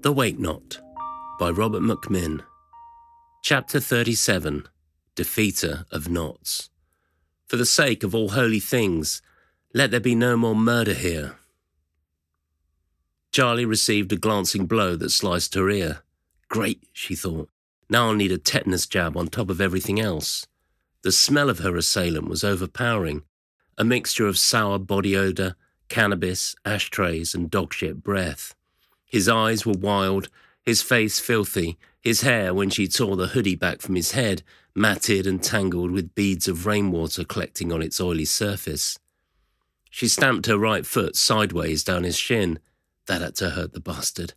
The Wake Knot by Robert McMinn. Chapter 37 Defeater of Knots. For the sake of all holy things, let there be no more murder here. Charly received a glancing blow that sliced her ear. Great, she thought. Now I'll need a tetanus jab on top of everything else. The smell of her assailant was overpowering, a mixture of sour body odour, cannabis, ashtrays, and dogshit breath. His eyes were wild, his face filthy, his hair, when she tore the hoodie back from his head, matted and tangled with beads of rainwater collecting on its oily surface. She stamped her right foot sideways down his shin. That had to hurt the bastard.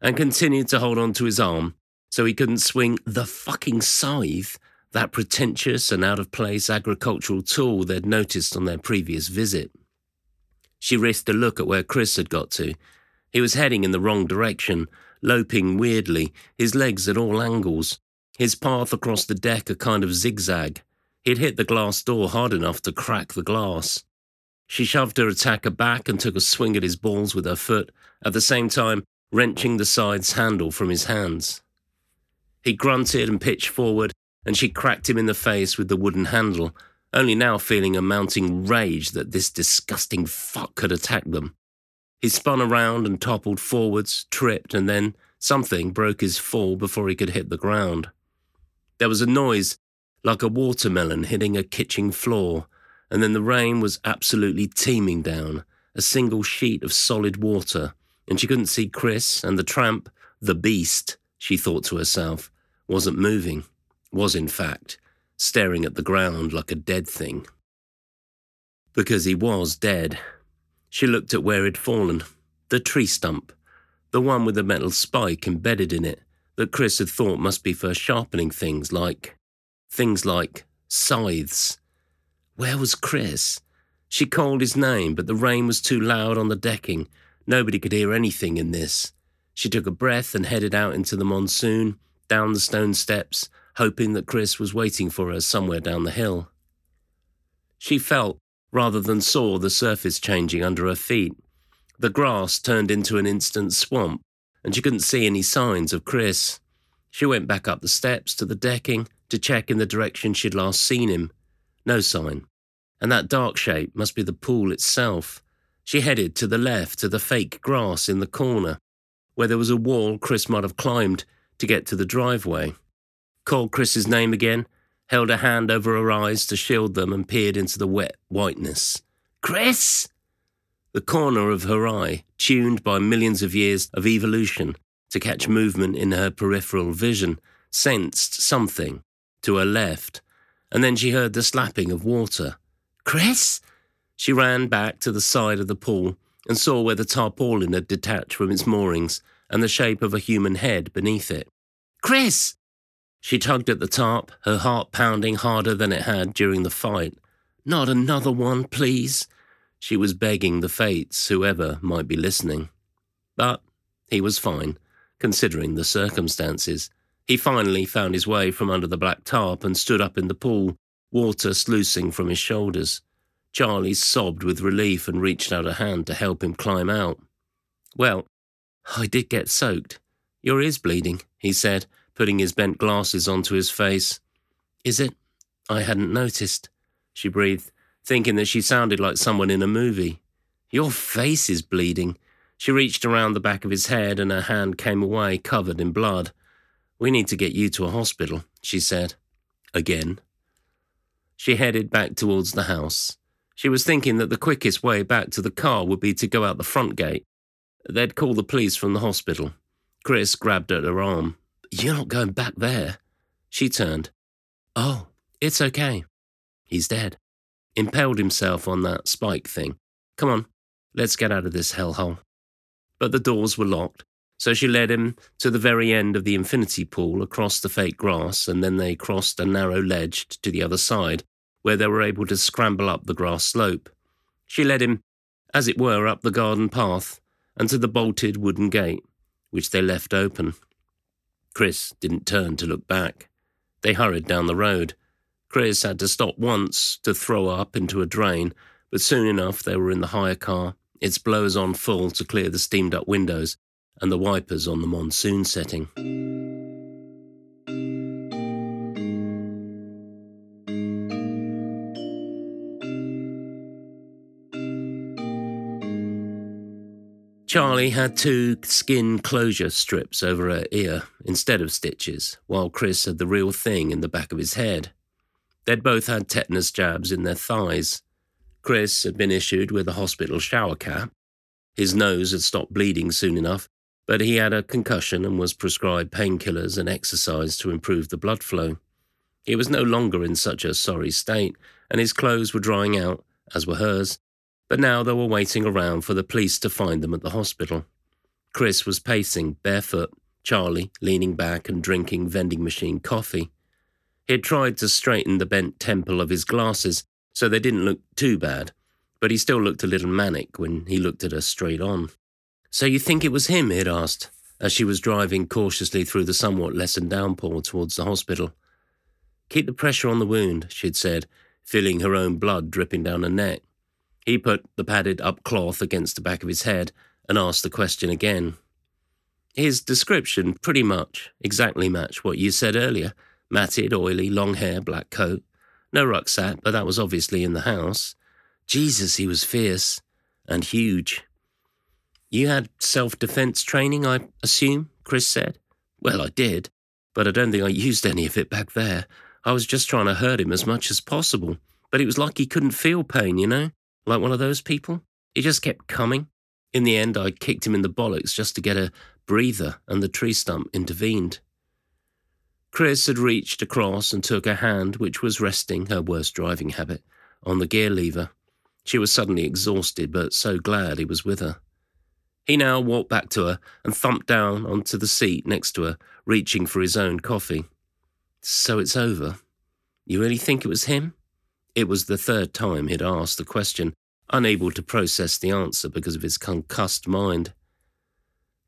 And continued to hold on to his arm so he couldn't swing the fucking scythe, that pretentious and out of place agricultural tool they'd noticed on their previous visit. She risked a look at where Chris had got to. He was heading in the wrong direction, loping weirdly, his legs at all angles, his path across the deck a kind of zigzag. He'd hit the glass door hard enough to crack the glass. She shoved her attacker back and took a swing at his balls with her foot, at the same time wrenching the scythe's handle from his hands. He grunted and pitched forward, and she cracked him in the face with the wooden handle, only now feeling a mounting rage that this disgusting fuck could attack them. He spun around and toppled forwards, tripped, and then something broke his fall before he could hit the ground. There was a noise like a watermelon hitting a kitchen floor, and then the rain was absolutely teeming down, a single sheet of solid water, and she couldn't see Chris and the tramp, the beast, she thought to herself, wasn't moving, was in fact staring at the ground like a dead thing. Because he was dead. She looked at where he'd fallen the tree stump, the one with the metal spike embedded in it that Chris had thought must be for sharpening things like. things like scythes. Where was Chris? She called his name, but the rain was too loud on the decking. Nobody could hear anything in this. She took a breath and headed out into the monsoon, down the stone steps, hoping that Chris was waiting for her somewhere down the hill. She felt, rather than saw, the surface changing under her feet. The grass turned into an instant swamp, and she couldn't see any signs of Chris. She went back up the steps to the decking to check in the direction she'd last seen him. No sign. And that dark shape must be the pool itself. She headed to the left to the fake grass in the corner, where there was a wall Chris might have climbed to get to the driveway. Called Chris's name again, held a hand over her eyes to shield them, and peered into the wet whiteness. Chris! The corner of her eye, tuned by millions of years of evolution to catch movement in her peripheral vision, sensed something to her left, and then she heard the slapping of water. Chris! She ran back to the side of the pool and saw where the tarpaulin had detached from its moorings and the shape of a human head beneath it. Chris! She tugged at the tarp, her heart pounding harder than it had during the fight. Not another one, please. She was begging the fates, whoever might be listening. But he was fine, considering the circumstances. He finally found his way from under the black tarp and stood up in the pool, water sluicing from his shoulders. Charly sobbed with relief and reached out a hand to help him climb out. Well, I did get soaked. Your ear's bleeding, he said, putting his bent glasses onto his face. Is it? I hadn't noticed, she breathed, thinking that she sounded like someone in a movie. Your face is bleeding. She reached around the back of his head and her hand came away covered in blood. We need to get you to a hospital, she said. Again. She headed back towards the house. She was thinking that the quickest way back to the car would be to go out the front gate. They'd call the police from the hospital. Chris grabbed at her arm. You're not going back there. She turned. Oh, it's okay. He's dead. Impaled himself on that spike thing. Come on, let's get out of this hellhole. But the doors were locked, so she led him to the very end of the infinity pool across the fake grass, and then they crossed a narrow ledge to the other side, where they were able to scramble up the grass slope. She led him, as it were, up the garden path and to the bolted wooden gate, which they left open. Chris didn't turn to look back. They hurried down the road. Chris had to stop once to throw up into a drain, but soon enough they were in the hire car, its blowers on full to clear the steamed up windows, and the wipers on the monsoon setting. Charly had two skin closure strips over her ear instead of stitches, while Chris had the real thing in the back of his head. They'd both had tetanus jabs in their thighs. Chris had been issued with a hospital shower cap. His nose had stopped bleeding soon enough, but he had a concussion and was prescribed painkillers and exercise to improve the blood flow. He was no longer in such a sorry state, and his clothes were drying out, as were hers, but now they were waiting around for the police to find them at the hospital. Chris was pacing, barefoot, Charly leaning back and drinking vending machine coffee. He had tried to straighten the bent temple of his glasses so they didn't look too bad, but he still looked a little manic when he looked at her straight on. So you think it was him? he'd asked, as she was driving cautiously through the somewhat lessened downpour towards the hospital. Keep the pressure on the wound, she'd said, feeling her own blood dripping down her neck. He put the padded up cloth against the back of his head and asked the question again. His description pretty much exactly matched what you said earlier matted, oily, long hair, black coat. No rucksack, but that was obviously in the house. Jesus, he was fierce and huge. You had self defense training, I assume? Chris said. Well, I did, but I don't think I used any of it back there. I was just trying to hurt him as much as possible, but it was like he couldn't feel pain, you know? Like one of those people? He just kept coming. In the end, I kicked him in the bollocks just to get a breather, and the tree stump intervened. Chris had reached across and took her hand, which was resting, her worst driving habit, on the gear lever. She was suddenly exhausted, but so glad he was with her. He now walked back to her and thumped down onto the seat next to her, reaching for his own coffee. So it's over. You really think it was him? It was the third time he'd asked the question, unable to process the answer because of his concussed mind.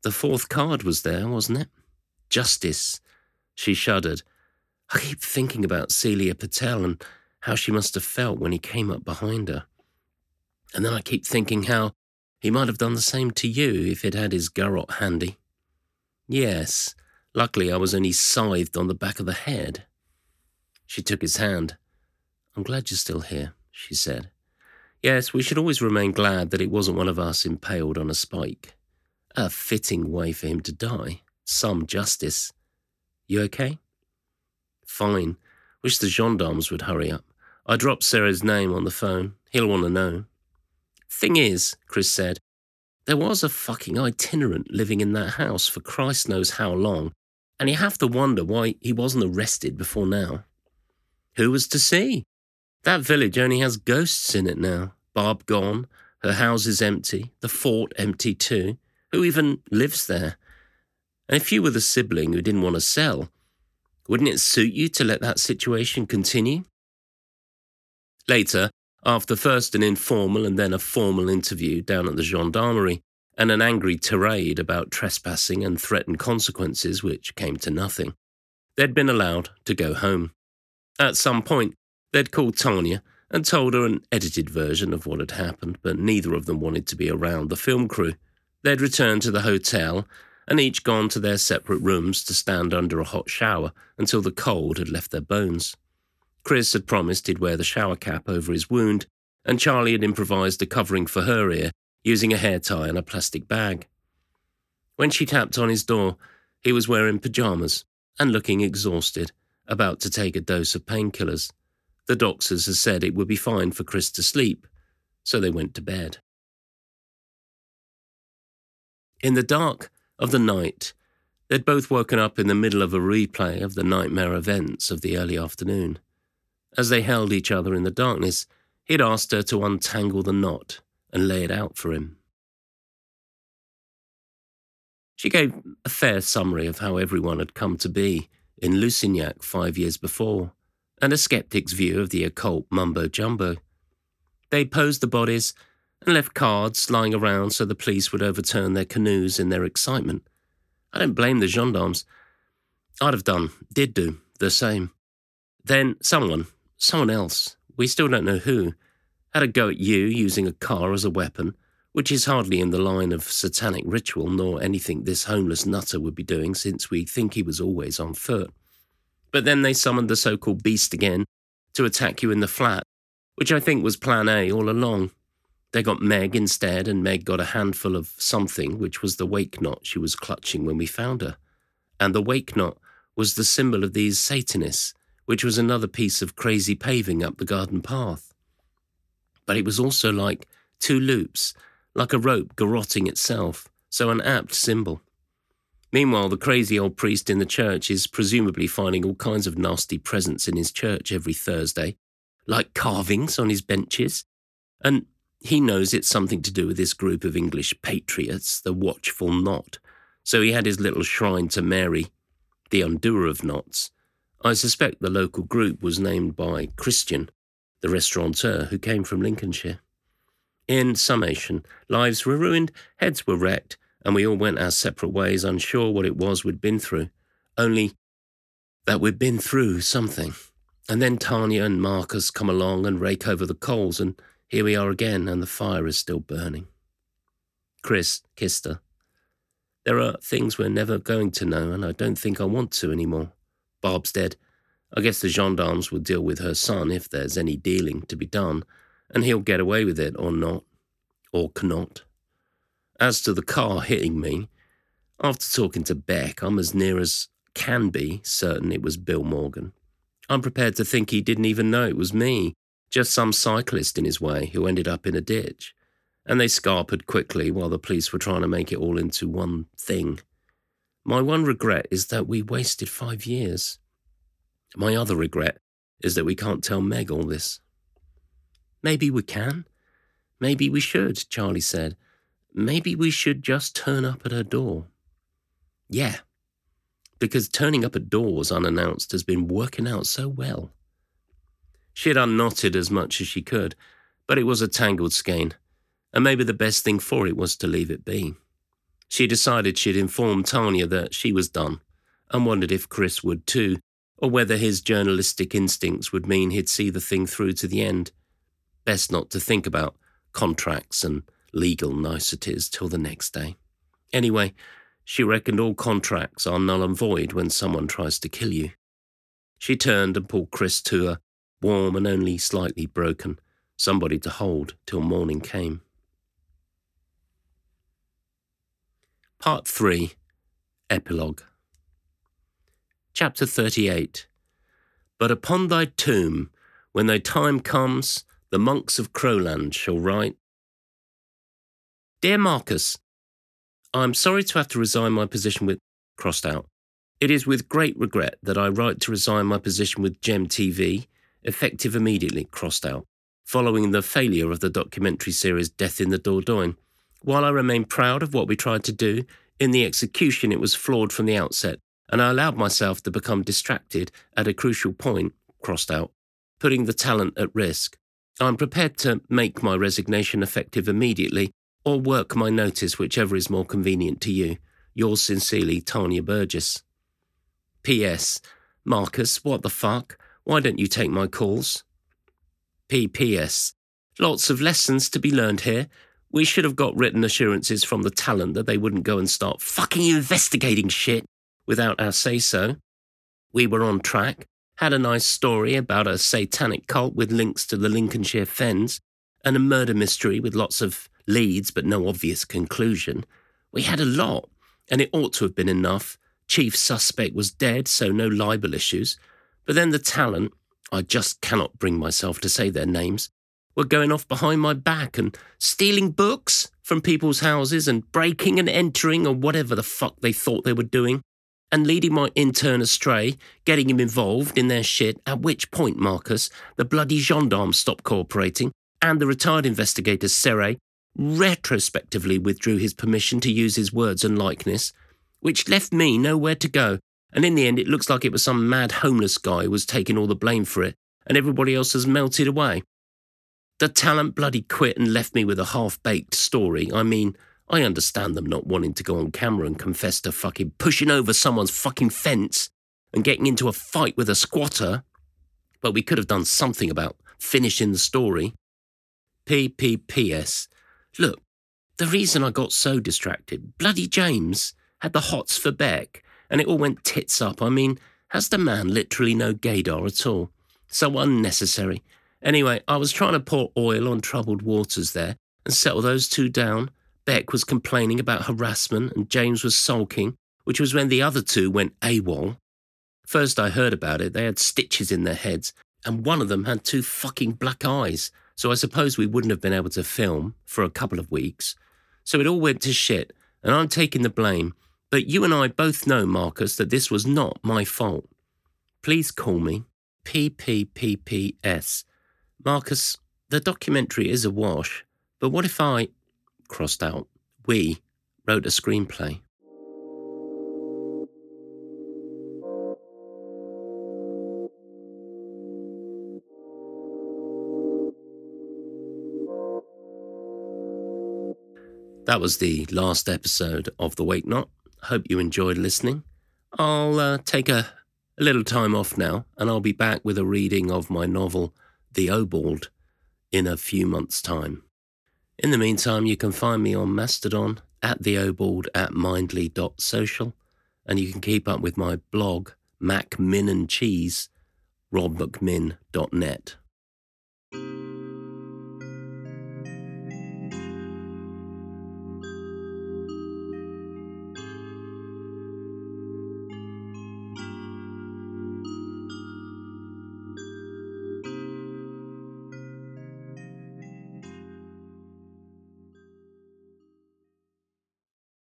The fourth card was there, wasn't it? Justice. She shuddered. I keep thinking about Celia Patel and how she must have felt when he came up behind her. And then I keep thinking how he might have done the same to you if he'd had his garrote handy. Yes, luckily I was only scythed on the back of the head. She took his hand. I'm glad you're still here, she said. Yes, we should always remain glad that it wasn't one of us impaled on a spike. A fitting way for him to die. Some justice. You okay? Fine. Wish the gendarmes would hurry up. I dropped Sarah's name on the phone. He'll want to know. Thing is, Chris said, there was a fucking itinerant living in that house for Christ knows how long, and you have to wonder why he wasn't arrested before now. Who was to see? That village only has ghosts in it now. Barb gone, her house is empty, the fort empty too. Who even lives there? And if you were the sibling who didn't want to sell, wouldn't it suit you to let that situation continue? Later, after first an informal and then a formal interview down at the gendarmerie, and an angry tirade about trespassing and threatened consequences which came to nothing, they'd been allowed to go home. At some point, They'd called Tanya and told her an edited version of what had happened, but neither of them wanted to be around the film crew. They'd returned to the hotel and each gone to their separate rooms to stand under a hot shower until the cold had left their bones. Chris had promised he'd wear the shower cap over his wound, and Charly had improvised a covering for her ear using a hair tie and a plastic bag. When she tapped on his door, he was wearing pajamas and looking exhausted, about to take a dose of painkillers. The doctors had said it would be fine for Chris to sleep, so they went to bed. In the dark of the night, they'd both woken up in the middle of a replay of the nightmare events of the early afternoon. As they held each other in the darkness, he'd asked her to untangle the knot and lay it out for him. She gave a fair summary of how everyone had come to be in Lusignac five years before, and a skeptic's view of the occult mumbo jumbo. They posed the bodies and left cards lying around so the police would overturn their canoes in their excitement. I don't blame the gendarmes. I'd have done, did do, the same. Then someone, someone else, we still don't know who, had a go at you using a car as a weapon, which is hardly in the line of satanic ritual nor anything this homeless nutter would be doing since we think he was always on foot. But then they summoned the so called beast again to attack you in the flat, which I think was plan A all along. They got Meg instead, and Meg got a handful of something, which was the wake knot she was clutching when we found her. And the wake knot was the symbol of these Satanists, which was another piece of crazy paving up the garden path. But it was also like two loops, like a rope garroting itself, so an apt symbol. Meanwhile, the crazy old priest in the church is presumably finding all kinds of nasty presents in his church every Thursday, like carvings on his benches, and he knows it's something to do with this group of English patriots, the Watchful Knot, so he had his little shrine to Mary, the undoer of knots. I suspect the local group was named by Christian, the restaurateur who came from Lincolnshire. In summation, lives were ruined, heads were wrecked, and we all went our separate ways, unsure what it was we'd been through. Only that we'd been through something. And then Tanya and Marcus come along and rake over the coals, and here we are again, and the fire is still burning. Chris kissed her. There are things we're never going to know, and I don't think I want to anymore. Barb's dead. I guess the gendarmes will deal with her son if there's any dealing to be done, and he'll get away with it or not, or cannot. As to the car hitting me, after talking to Beck, I'm as near as can be certain it was Bill Morgan. I'm prepared to think he didn't even know it was me, just some cyclist in his way who ended up in a ditch. And they scarpered quickly while the police were trying to make it all into one thing. My one regret is that we wasted five years. My other regret is that we can't tell Meg all this. Maybe we can. Maybe we should, Charly said. Maybe we should just turn up at her door. Yeah, because turning up at doors unannounced has been working out so well. She had unknotted as much as she could, but it was a tangled skein, and maybe the best thing for it was to leave it be. She decided she'd inform Tanya that she was done, and wondered if Chris would too, or whether his journalistic instincts would mean he'd see the thing through to the end. Best not to think about contracts and legal niceties till the next day. Anyway, she reckoned all contracts are null and void when someone tries to kill you. She turned and pulled Chris to her, warm and only slightly broken, somebody to hold till morning came. Part 3 Epilogue Chapter 38 But upon thy tomb, when thy time comes, the monks of Crowland shall write Dear Marcus, I am sorry to have to resign my position with crossed out. It is with great regret that I write to resign my position with Gem TV, effective immediately, crossed out, following the failure of the documentary series Death in the Dordogne. While I remain proud of what we tried to do, in the execution it was flawed from the outset, and I allowed myself to become distracted at a crucial point, crossed out, putting the talent at risk. I am prepared to make my resignation effective immediately or work my notice, whichever is more convenient to you. Yours sincerely, Tanya Burgess. P.S. Marcus, what the fuck? Why don't you take my calls? P.P.S. Lots of lessons to be learned here. We should have got written assurances from the talent that they wouldn't go and start fucking investigating shit without our say so. We were on track, had a nice story about a satanic cult with links to the Lincolnshire Fens, and a murder mystery with lots of leads but no obvious conclusion. We had a lot, and it ought to have been enough. Chief suspect was dead, so no libel issues. But then the talent, I just cannot bring myself to say their names, were going off behind my back and stealing books from people's houses and breaking and entering or whatever the fuck they thought they were doing, and leading my intern astray, getting him involved in their shit, at which point, Marcus, the bloody gendarmes stopped cooperating, and the retired investigator, Serre, retrospectively withdrew his permission to use his words and likeness, which left me nowhere to go, and in the end it looks like it was some mad homeless guy who was taking all the blame for it, and everybody else has melted away. The talent bloody quit and left me with a half baked story. I mean, I understand them not wanting to go on camera and confess to fucking pushing over someone's fucking fence and getting into a fight with a squatter, but we could have done something about finishing the story. PPPS. Look, the reason I got so distracted, bloody James had the hots for Beck, and it all went tits up. I mean, has the man literally no gaydar at all? So unnecessary. Anyway, I was trying to pour oil on troubled waters there and settle those two down. Beck was complaining about harassment and James was sulking, which was when the other two went AWOL. First I heard about it, they had stitches in their heads, and one of them had two fucking black eyes, so I suppose we wouldn't have been able to film for a couple of weeks. So it all went to shit, and I'm taking the blame. But you and I both know, Marcus, that this was not my fault. Please call me PPPPS. Marcus, the documentary is a wash, but what if I, crossed out, we, wrote a screenplay? That was the last episode of The Wake Knot. Hope you enjoyed listening. I'll uh, take a, a little time off now and I'll be back with a reading of my novel, The Obald, in a few months' time. In the meantime, you can find me on Mastodon at the Obald at mindly.social and you can keep up with my blog, Mac Min and Cheese, robmcmin.net.